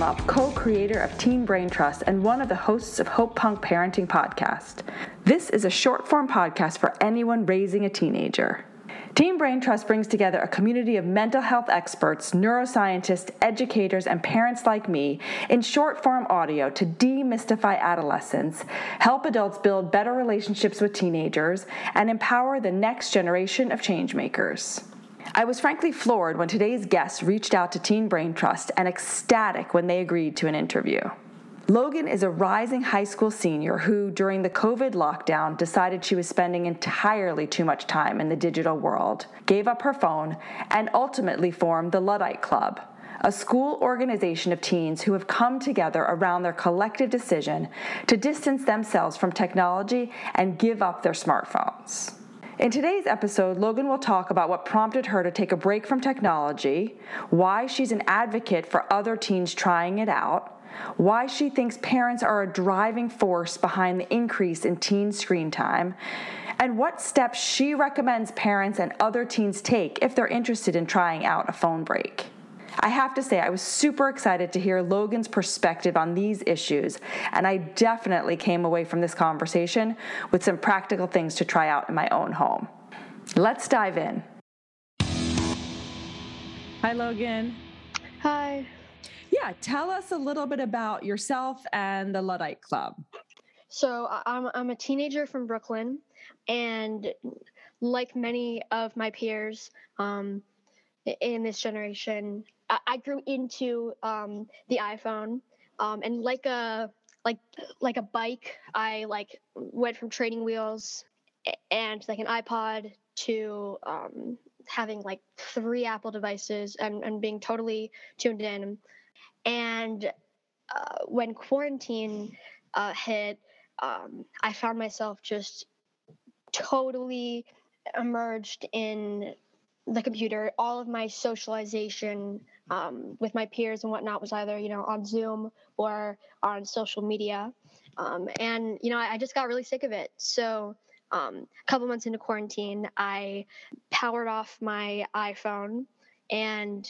Dunlop, co creator of Teen Brain Trust and one of the hosts of Hope Punk Parenting Podcast. This is a short form podcast for anyone raising a teenager. Teen Brain Trust brings together a community of mental health experts, neuroscientists, educators, and parents like me in short form audio to demystify adolescence, help adults build better relationships with teenagers, and empower the next generation of changemakers. I was frankly floored when today's guests reached out to Teen Brain Trust and ecstatic when they agreed to an interview. Logan is a rising high school senior who, during the COVID lockdown, decided she was spending entirely too much time in the digital world, gave up her phone, and ultimately formed the Luddite Club, a school organization of teens who have come together around their collective decision to distance themselves from technology and give up their smartphones. In today's episode, Logan will talk about what prompted her to take a break from technology, why she's an advocate for other teens trying it out, why she thinks parents are a driving force behind the increase in teen screen time, and what steps she recommends parents and other teens take if they're interested in trying out a phone break. I have to say, I was super excited to hear Logan's perspective on these issues, and I definitely came away from this conversation with some practical things to try out in my own home. Let's dive in. Hi, Logan. Hi. Yeah, tell us a little bit about yourself and the Luddite Club. So, I'm, I'm a teenager from Brooklyn, and like many of my peers um, in this generation, I grew into um, the iPhone, um, and like a like like a bike, I like went from training wheels and like an iPod to um, having like three Apple devices and, and being totally tuned in. And uh, when quarantine uh, hit, um, I found myself just totally emerged in the computer. All of my socialization um, with my peers and whatnot was either you know on Zoom or on social media, um, and you know I, I, just got really sick of it. So um, a couple months into quarantine, I powered off my iPhone and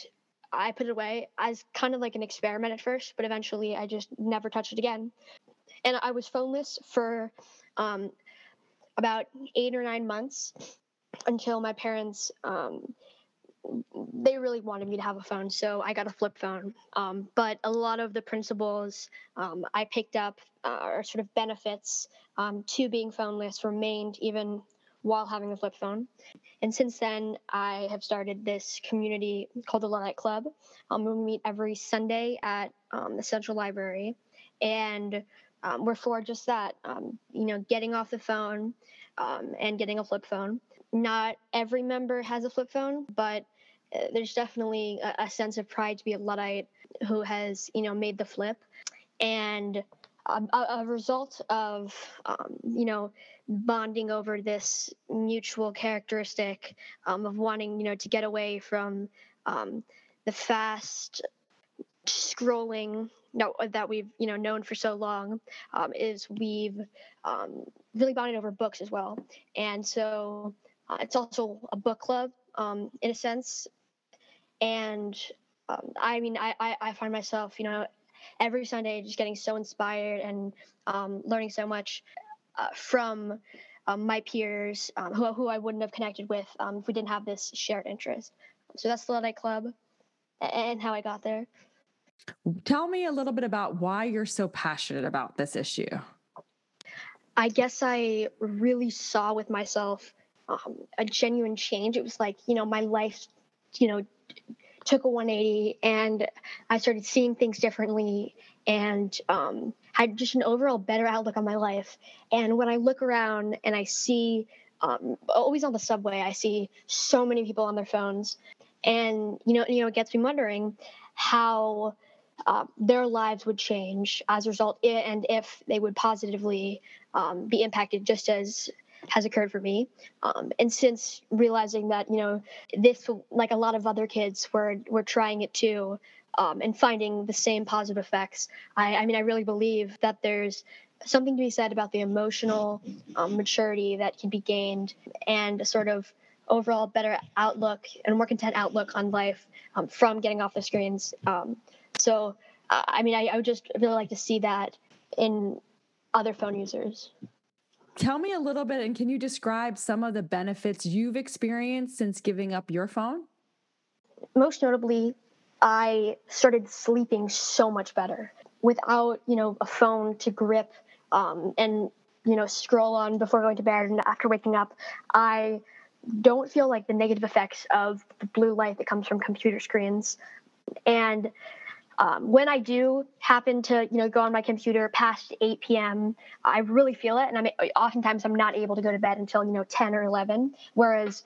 I put it away as kind of like an experiment at first, but eventually I just never touched it again. And I was phoneless for um, about eight or nine months until my parents um, they really wanted me to have a phone, so I got a flip phone. Um, but a lot of the principles um, I picked up uh, or sort of benefits um, to being phoneless remained even while having a flip phone. And since then, I have started this community called the Luddite Club. Um, we meet every Sunday at um, the Central Library, and um, we're for just that. Um, you know, getting off the phone um, and getting a flip phone not every member has a flip phone, but uh, there's definitely a, a, sense of pride to be a Luddite who has, you know, made the flip. And a, a result of, um, you know, bonding over this mutual characteristic um, of wanting, you know, to get away from um, the fast scrolling no, that we've you know known for so long um, is we've um, really bonded over books as well and so uh, it's also a book club um, in a sense, and um, I mean, I, I, I find myself, you know, every Sunday just getting so inspired and um, learning so much uh, from um, my peers who, who I wouldn't have connected with if we didn't have this shared interest. So that's the Luddite Club and how I got there. Tell me a little bit about why you're so passionate about this issue. I guess I really saw with myself um, a genuine change. It was like, you know, my life, you know, took a 180 and I started seeing things differently and um, had just an overall better outlook on my life. And when I look around and I see, um, always on the subway, I see so many people on their phones, and you know, you know, it gets me wondering how uh, their lives would change as a result, and if they would positively um, be impacted just as has occurred for me. Um, and since realizing that, you know, this, like a lot of other kids were, were trying it too, um, and finding the same positive effects, I, I mean, I really believe that there's something to be said about the emotional um, maturity that can be gained and a sort of overall better outlook and more content outlook on life um, from getting off the screens. So I mean, I, I would just really like to see that in other phone users. Tell me a little bit, and can you describe some of the benefits you've experienced since giving up your phone? Most notably, I started sleeping so much better without, you know, a phone to grip um, and, you know, scroll on before going to bed and after waking up. I don't feel like the negative effects of the blue light that comes from computer screens. And um, when I do happen to, you know, go on my computer past 8 p.m., I really feel it, and I'm oftentimes I'm not able to go to bed until you know 10 or 11. Whereas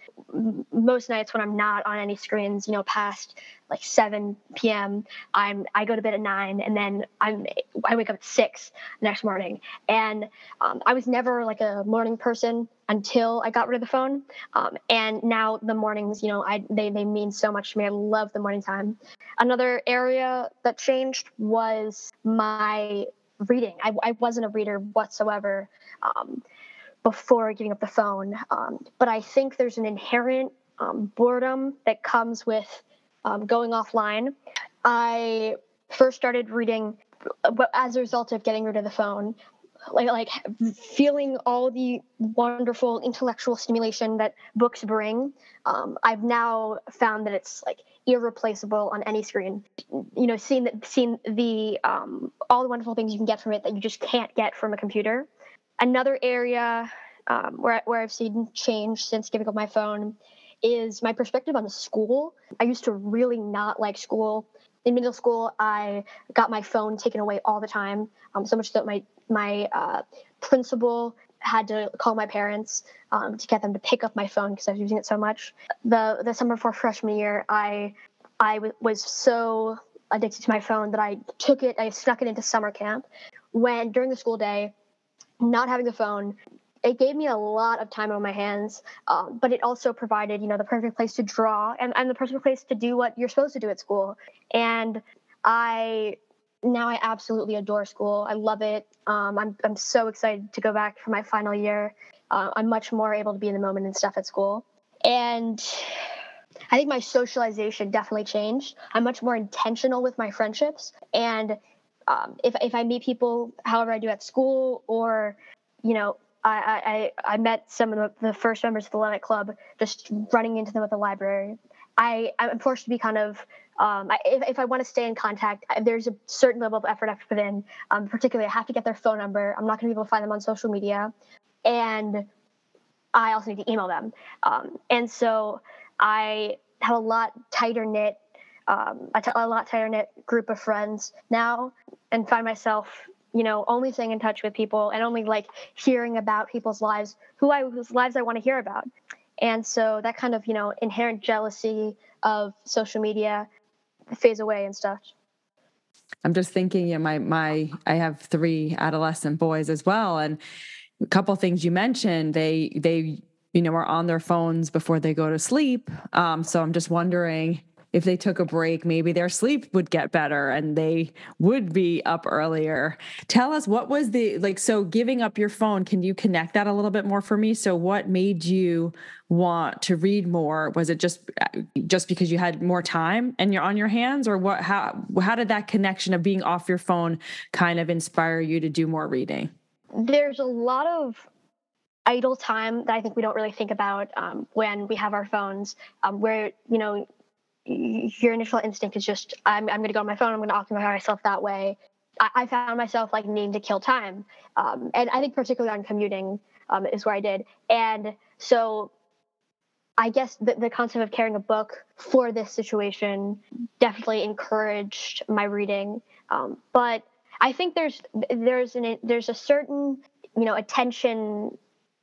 most nights when I'm not on any screens, you know, past like 7 p.m. I'm I go to bed at nine, and then I'm I wake up at six next morning. And um, I was never like a morning person until I got rid of the phone. Um, and now the mornings, you know, I they they mean so much to me. I love the morning time. Another area that changed was my reading. I, I wasn't a reader whatsoever. Um, before giving up the phone. Um, but I think there's an inherent um, boredom that comes with um, going offline. I first started reading as a result of getting rid of the phone like like feeling all the wonderful intellectual stimulation that books bring um, i've now found that it's like irreplaceable on any screen you know seeing that seeing the um, all the wonderful things you can get from it that you just can't get from a computer another area um, where, where i've seen change since giving up my phone is my perspective on school. I used to really not like school. In middle school, I got my phone taken away all the time, um, so much that my my uh, principal had to call my parents um, to get them to pick up my phone because I was using it so much. The the summer before freshman year, I I w- was so addicted to my phone that I took it, I snuck it into summer camp. When during the school day, not having the phone it gave me a lot of time on my hands, um, but it also provided, you know, the perfect place to draw and, and the perfect place to do what you're supposed to do at school. And I now I absolutely adore school. I love it. Um, I'm I'm so excited to go back for my final year. Uh, I'm much more able to be in the moment and stuff at school, and I think my socialization definitely changed. I'm much more intentional with my friendships, and um, if if I meet people, however I do at school, or you know, I, I, I met some of the, the first members of the Luddite Club just running into them at the library. I, I'm forced to be kind of, um, I, if, if I want to stay in contact, there's a certain level of effort I have to put in. Um, particularly, I have to get their phone number. I'm not going to be able to find them on social media. And I also need to email them. Um, and so I have a lot tighter knit, um, a, t- a lot tighter knit group of friends now and find myself you know, only staying in touch with people and only like hearing about people's lives, who I whose lives I want to hear about. And so that kind of, you know, inherent jealousy of social media fades away and stuff. I'm just thinking, yeah, my my I have three adolescent boys as well. And a couple things you mentioned, they they you know are on their phones before they go to sleep. Um, so I'm just wondering if they took a break, maybe their sleep would get better and they would be up earlier. Tell us what was the like so giving up your phone, can you connect that a little bit more for me? So what made you want to read more? Was it just just because you had more time and you're on your hands or what how how did that connection of being off your phone kind of inspire you to do more reading? There's a lot of idle time that I think we don't really think about um, when we have our phones, um, where you know your initial instinct is just I'm, I'm going to go on my phone. I'm going to occupy myself that way. I, I, found myself like needing to kill time, um, and I think particularly on commuting um, is where I did. And so, I guess the, the concept of carrying a book for this situation definitely encouraged my reading. Um, but I think there's there's an there's a certain you know attention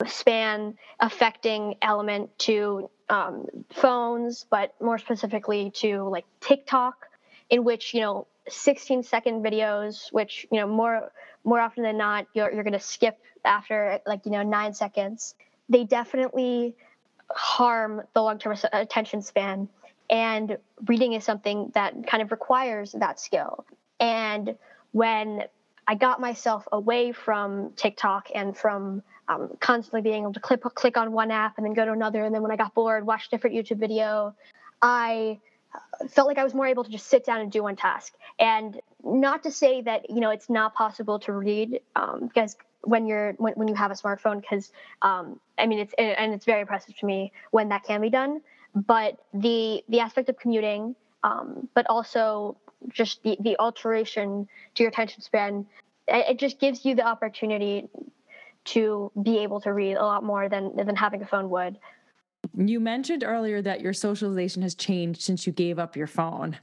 span affecting element to um, phones, but more specifically to like TikTok, in which you know 16 second videos, which you know more more often than not you're you're gonna skip after like you know nine seconds. They definitely harm the long term attention span, and reading is something that kind of requires that skill. And when I got myself away from TikTok and from um, constantly being able to click click on one app and then go to another, and then when I got bored, watch different YouTube video. I felt like I was more able to just sit down and do one task. And not to say that you know it's not possible to read um, because when you're when, when you have a smartphone because um, I mean it's and it's very impressive to me when that can be done. But the the aspect of commuting, um, but also just the the alteration to your attention span, it, it just gives you the opportunity to be able to read a lot more than than having a phone would. You mentioned earlier that your socialization has changed since you gave up your phone.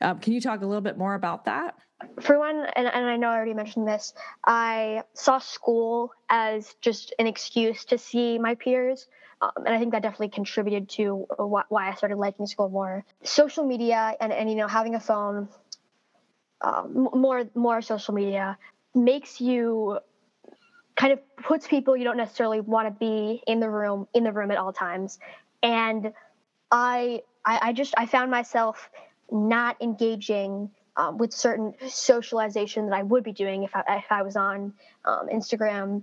Um, can you talk a little bit more about that? For one, and, and I know I already mentioned this, I saw school as just an excuse to see my peers. Um, and I think that definitely contributed to why I started liking school more. Social media and, and you know having a phone, um, more more social media makes you kind of puts people you don't necessarily want to be in the room in the room at all times and i i, I just i found myself not engaging um, with certain socialization that i would be doing if i, if I was on um, instagram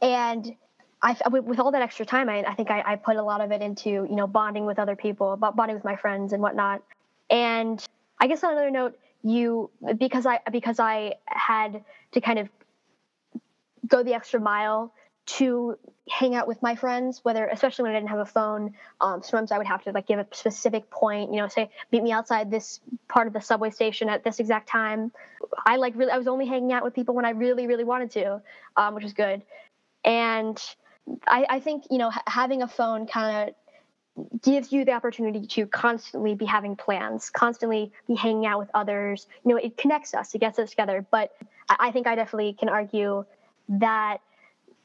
and I, with all that extra time, I, I think I, I, put a lot of it into you know bonding with other people, bonding with my friends and whatnot. And I guess on another note, you because I because I had to kind of go the extra mile to hang out with my friends whether especially when i didn't have a phone um, sometimes i would have to like give a specific point you know say meet me outside this part of the subway station at this exact time i like really i was only hanging out with people when i really really wanted to um, which is good and I, I think you know having a phone kind of gives you the opportunity to constantly be having plans, constantly be hanging out with others. You know, it connects us, it gets us together. But I think I definitely can argue that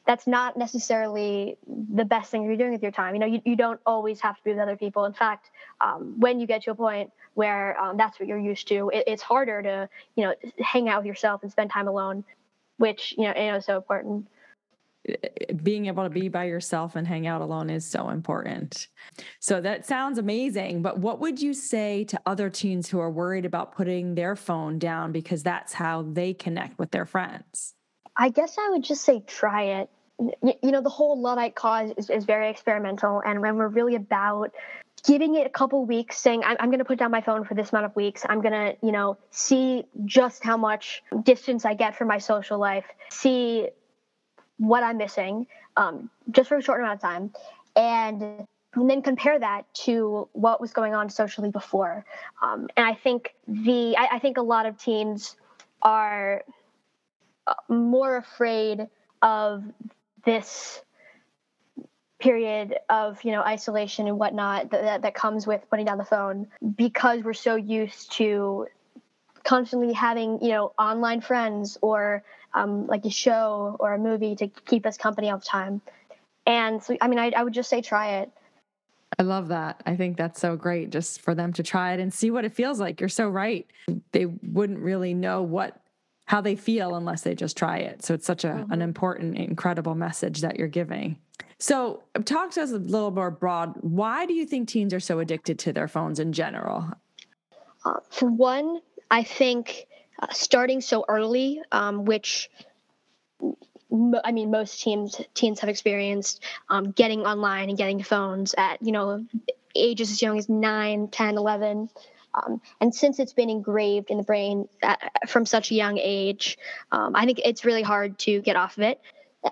that's not necessarily the best thing you're doing with your time. You know, you, you don't always have to be with other people. In fact, um, when you get to a point where um, that's what you're used to, it, it's harder to, you know, hang out with yourself and spend time alone, which, you know, you know is so important being able to be by yourself and hang out alone is so important. So that sounds amazing. But what would you say to other teens who are worried about putting their phone down because that's how they connect with their friends? I guess I would just say try it. You know, the whole Luddite cause is, is very experimental. And when we're really about giving it a couple weeks saying i'm, I'm going to put down my phone for this amount of weeks i'm going to you know see just how much distance i get from my social life see what I'm missing um, just for a short amount of time, and, and then compare that to what was going on socially before. Um, and I think the I, I, think a lot of teens are more afraid of this period of you know isolation and whatnot that, that, comes with putting down the phone because we're so used to constantly having you know online friends or um, like a show or a movie to keep us company all the time. And so, I mean, I, I would just say try it. I love that. I think that's so great just for them to try it and see what it feels like. You're so right. They wouldn't really know what how they feel unless they just try it. So it's such a, mm-hmm. an important, incredible message that you're giving. So talk to us a little more broad. Why do you think teens are so addicted to their phones in general? Uh, for one, I think uh, starting so early, um, which I mean, most teens teens have experienced um, getting online and getting phones at you know ages as young as 9, 10, 11. Um, and since it's been engraved in the brain at, from such a young age, um, I think it's really hard to get off of it.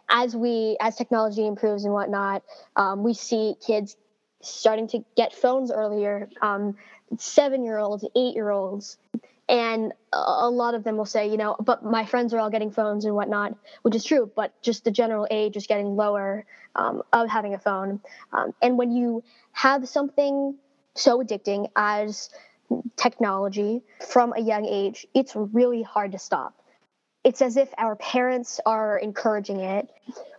As we, as technology improves and whatnot, um, we see kids starting to get phones earlier. Um, seven-year-olds, eight-year-olds, and a lot of them will say, you know, but my friends are all getting phones and whatnot, which is true, but just the general age is getting lower um, of having a phone. Um, and when you have something so addicting as technology from a young age, it's really hard to stop. It's as if our parents are encouraging it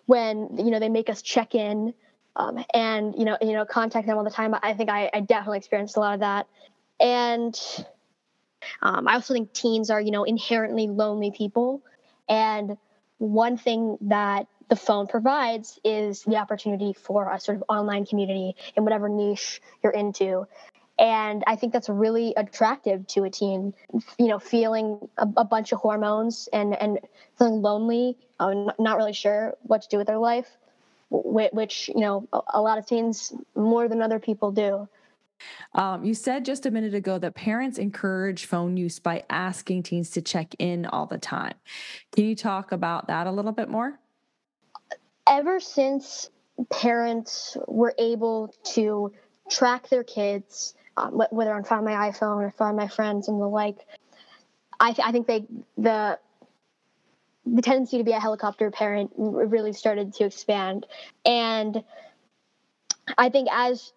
when, you know, they make us check in um, and, you know, you know, contact them all the time. I think I, I definitely experienced a lot of that. And um, I also think teens are, you know, inherently lonely people. And one thing that the phone provides is the opportunity for a sort of online community in whatever niche you're into. And I think that's really attractive to a teen, you know, feeling a, a bunch of hormones and, and feeling lonely, uh, not really sure what to do with their life, which, you know, a, a lot of teens more than other people do. Um, you said just a minute ago that parents encourage phone use by asking teens to check in all the time. Can you talk about that a little bit more? Ever since parents were able to track their kids, um, whether on Find My iPhone or Find My Friends and the like, I, th- I think they the the tendency to be a helicopter parent really started to expand, and I think as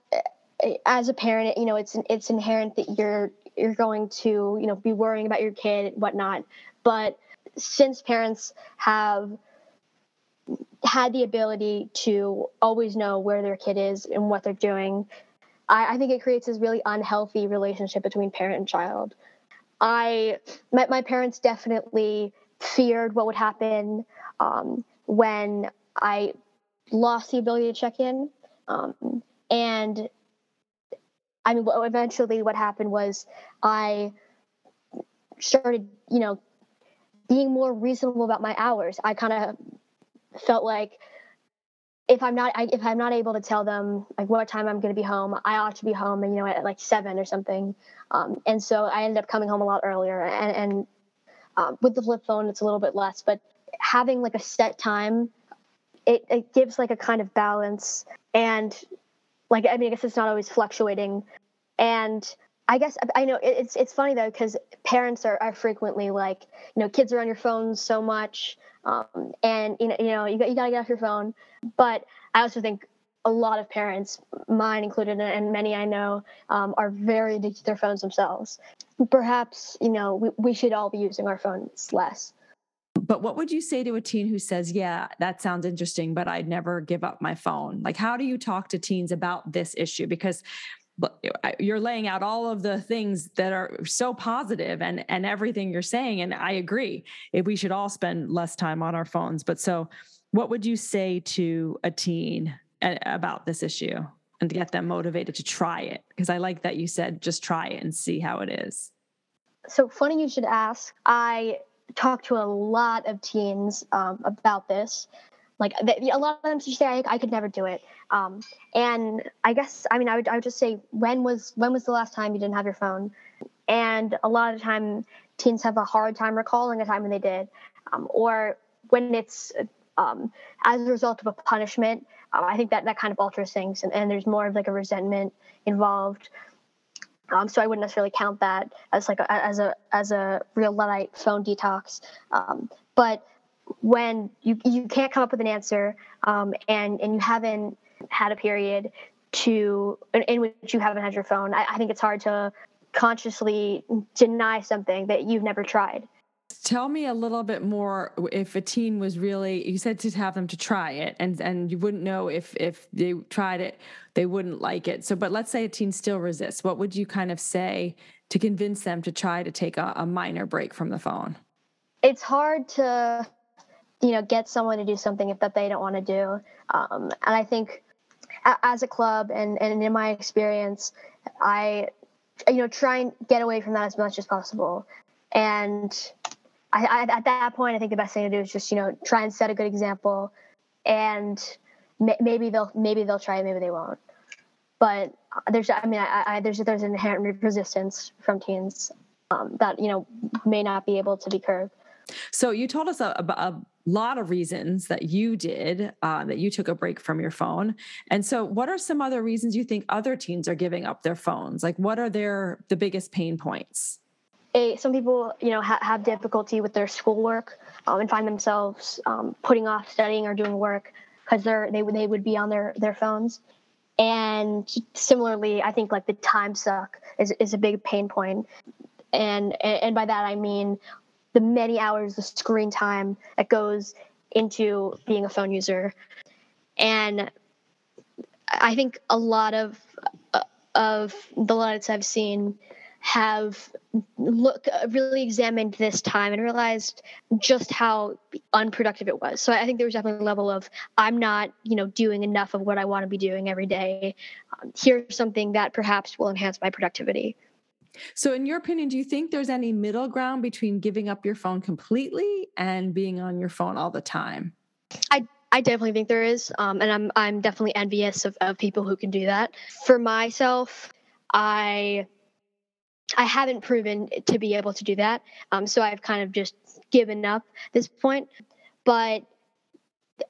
as a parent, you know, it's it's inherent that you're you're going to you know be worrying about your kid and whatnot. But since parents have had the ability to always know where their kid is and what they're doing, I, I think it creates this really unhealthy relationship between parent and child. I my, my parents definitely feared what would happen um, when I lost the ability to check in. Um, and I mean, eventually what happened was I started, you know, being more reasonable about my hours. I kind of felt like if I'm not I, if I'm not able to tell them like what time I'm going to be home, I ought to be home, you know, at like seven or something. Um, and so I ended up coming home a lot earlier. And, and um, with the flip phone, it's a little bit less, but having like a set time, it, it gives like a kind of balance. And like, I mean, I guess it's not always fluctuating. And I guess I know it's it's funny though because parents are, are frequently like you know kids are on your phones so much um, and you know you know you got you got to get off your phone but I also think a lot of parents, mine included, and many I know, um, are very addicted to their phones themselves. Perhaps, you know, we, we should all be using our phones less. But what would you say to a teen who says, Yeah, that sounds interesting, but I'd never give up my phone? Like, how do you talk to teens about this issue? Because you're laying out all of the things that are so positive and and everything you're saying and i agree if we should all spend less time on our phones but so what would you say to a teen about this issue and to get them motivated to try it? Because I like that you said just try it and see how it is. So funny you should ask. I talk to a lot of teens um, about this. Like a lot of them say, I, I could never do it. Um, and I guess I mean I would I would just say when was when was the last time you didn't have your phone? And a lot of the time, teens have a hard time recalling a time when they did, um, or when it's um, as a result of a punishment um, I think that that kind of alters things, and, and there's more of like a resentment involved. Um, so I wouldn't necessarily count that as like a, as a as a real luddite phone detox. Um, but when you you can't come up with an answer, um, and and you haven't had a period to in, in which you haven't had your phone, I, I think it's hard to consciously deny something that you've never tried. Tell me a little bit more if a teen was really you said to have them to try it and and you wouldn't know if if they tried it they wouldn't like it. So but let's say a teen still resists. What would you kind of say to convince them to try to take a, a minor break from the phone? It's hard to you know get someone to do something if that they don't want to do. Um, and I think as a club and and in my experience, I you know try and get away from that as much as possible. And I, I, at that point, I think the best thing to do is just you know try and set a good example, and maybe they'll maybe they'll try maybe they won't. But there's I mean I, I, there's there's an inherent resistance from teens um, that you know may not be able to be curbed. So you told us a, a, a lot of reasons that you did uh, that you took a break from your phone, and so what are some other reasons you think other teens are giving up their phones? Like what are their the biggest pain points? a, some people, you know, ha- have difficulty with their schoolwork um, and find themselves um, putting off studying or doing work because they're they they would be on their their phones. And similarly, I think like the time suck is is a big pain point, and and by that I mean the many hours of screen time that goes into being a phone user, and I think a lot of uh, of the Luddites I've seen have look really examined this time and realized just how unproductive it was. So I think there was definitely a level of I'm not, you know, doing enough of what I want to be doing every day. Um, here's something that perhaps will enhance my productivity. So, in your opinion, do you think there's any middle ground between giving up your phone completely and being on your phone all the time? I I definitely think there is, um, and I'm I'm definitely envious of, of people who can do that. For myself, I I haven't proven to be able to do that. Um, so I've kind of just given up this point. But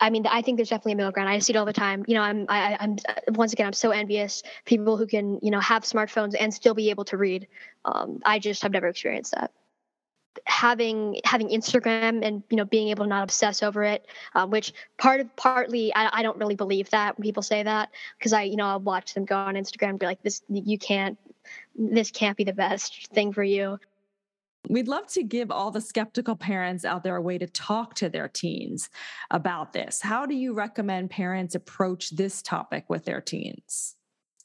I mean, I think there's definitely a middle ground. I see it all the time. You know, I'm, I, I'm once again, I'm so envious people who can, you know, have smartphones and still be able to read. Um, I just have never experienced that. Having having Instagram and you know being able to not obsess over it, um, which part of partly I, I don't really believe that when people say that because I you know I'll watch them go on Instagram and be like this you can't this can't be the best thing for you. We'd love to give all the skeptical parents out there a way to talk to their teens about this. How do you recommend parents approach this topic with their teens?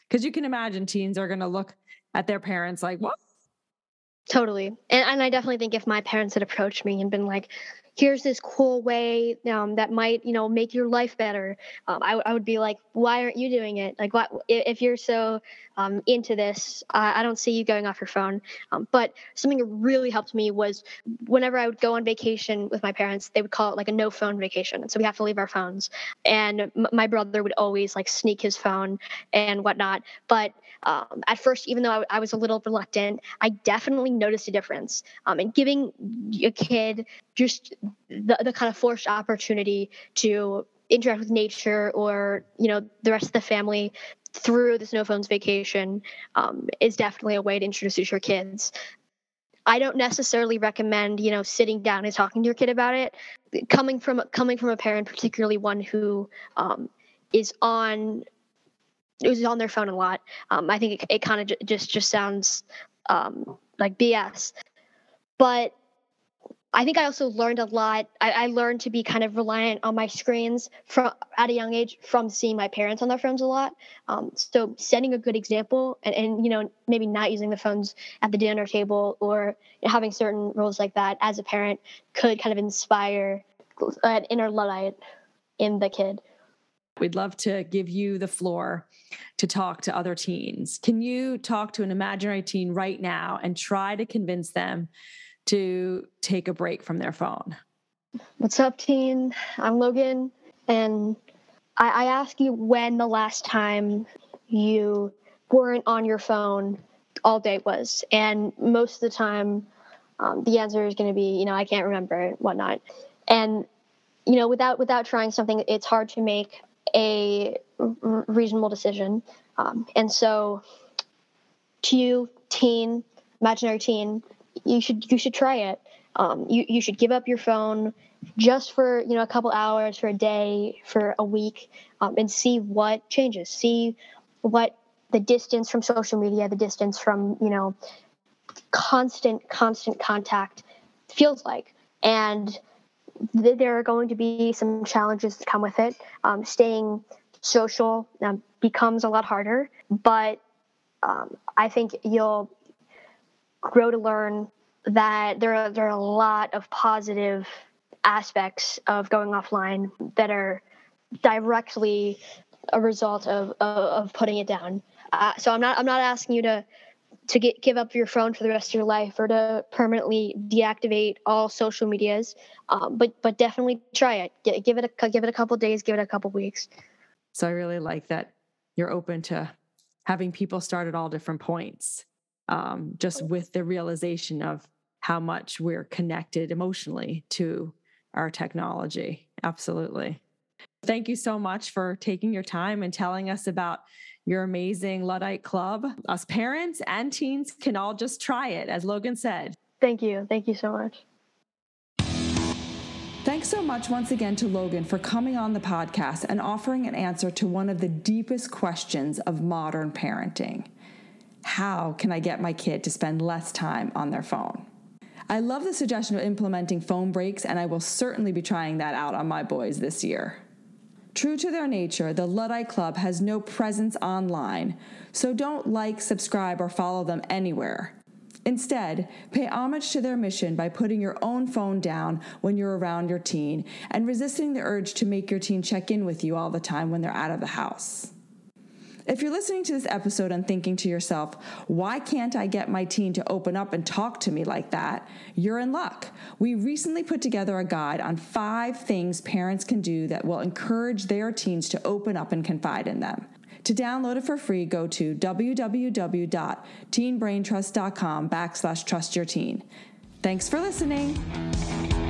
Because you can imagine teens are going to look at their parents like, what? Totally. And, and I definitely think if my parents had approached me and been like, here's this cool way um, that might you know make your life better. Um, I, I, would be like why aren't you doing it? Like what if you're so um, into this uh, i don't see you going off your phone. Um, but something that really helped me was whenever i would go on vacation with my parents they would call it like a no phone vacation and so we have to leave our phones. And m- my brother would always like sneak his phone and whatnot but um, at first, even though I, I, was a little reluctant, I definitely noticed a difference. Um, and giving a kid just the, the kind of forced opportunity to interact with nature or you know the rest of the family through the no phones vacation um, is definitely a way to introduce your kids I don't necessarily recommend, you know, sitting down and talking to your kid about it. Coming from coming from a parent, particularly one who um, is on is on their phone a lot, um, I think it, it kind of j- just just sounds um, like BS. But I think I also learned a lot. I, I, learned to be kind of reliant on my screens from at a young age from seeing my parents on their phones a lot. Um, so setting a good example and, and, you know maybe not using the phones at the dinner table or having certain rules like that as a parent could kind of inspire an inner luddite in the kid. We'd love to give you the floor to talk to other teens. Can you talk to an imaginary teen right now and try to convince them? to take a break from their phone. What's up, teen? I'm Logan, and I, I ask you when the last time you weren't on your phone all day was, and most of the time, um, the answer is going to be, you know, I can't remember, and whatnot, and you know, without without trying something, it's hard to make a r- reasonable decision, um, and so, to you, teen, imaginary teen, you should you should try it. Um, you you should give up your phone just for you know a couple hours for a day for a week um, and see what changes. See what the distance from social media, the distance from you know constant constant contact feels like, and th- there are going to be some challenges that come with it. Um, staying social um, becomes a lot harder, but um, I think you'll grow to learn that there are there are a lot of positive aspects of going offline that are directly a result of of, of putting it down. Uh, so I'm not I'm not asking you to to get give up your phone for the rest of your life or to permanently deactivate all social medias, um, but but definitely try it. Give it a give it a couple days, give it a couple weeks. So I really like that you're open to having people start at all different points um, just with the realization of how much we're connected emotionally to our technology. Absolutely. Thank you so much for taking your time and telling us about your amazing Luddite Club. Us parents and teens can all just try it, as Logan said. Thank you. Thank you so much. Thanks so much once again to Logan for coming on the podcast and offering an answer to one of the deepest questions of modern parenting how can I get my kid to spend less time on their phone? I love the suggestion of implementing phone breaks, and I will certainly be trying that out on my boys this year. True to their nature, the Luddite Club has no presence online, so don't like, subscribe, or follow them anywhere. Instead, pay homage to their mission by putting your own phone down when you're around your teen and resisting the urge to make your teen check in with you all the time when they're out of the house. If you're listening to this episode and thinking to yourself, why can't I get my teen to open up and talk to me like that? You're in luck. We recently put together a guide on five things parents can do that will encourage their teens to open up and confide in them. To download it for free, go to www.teenbraintrust.com backslash trust your teen. Thanks for listening.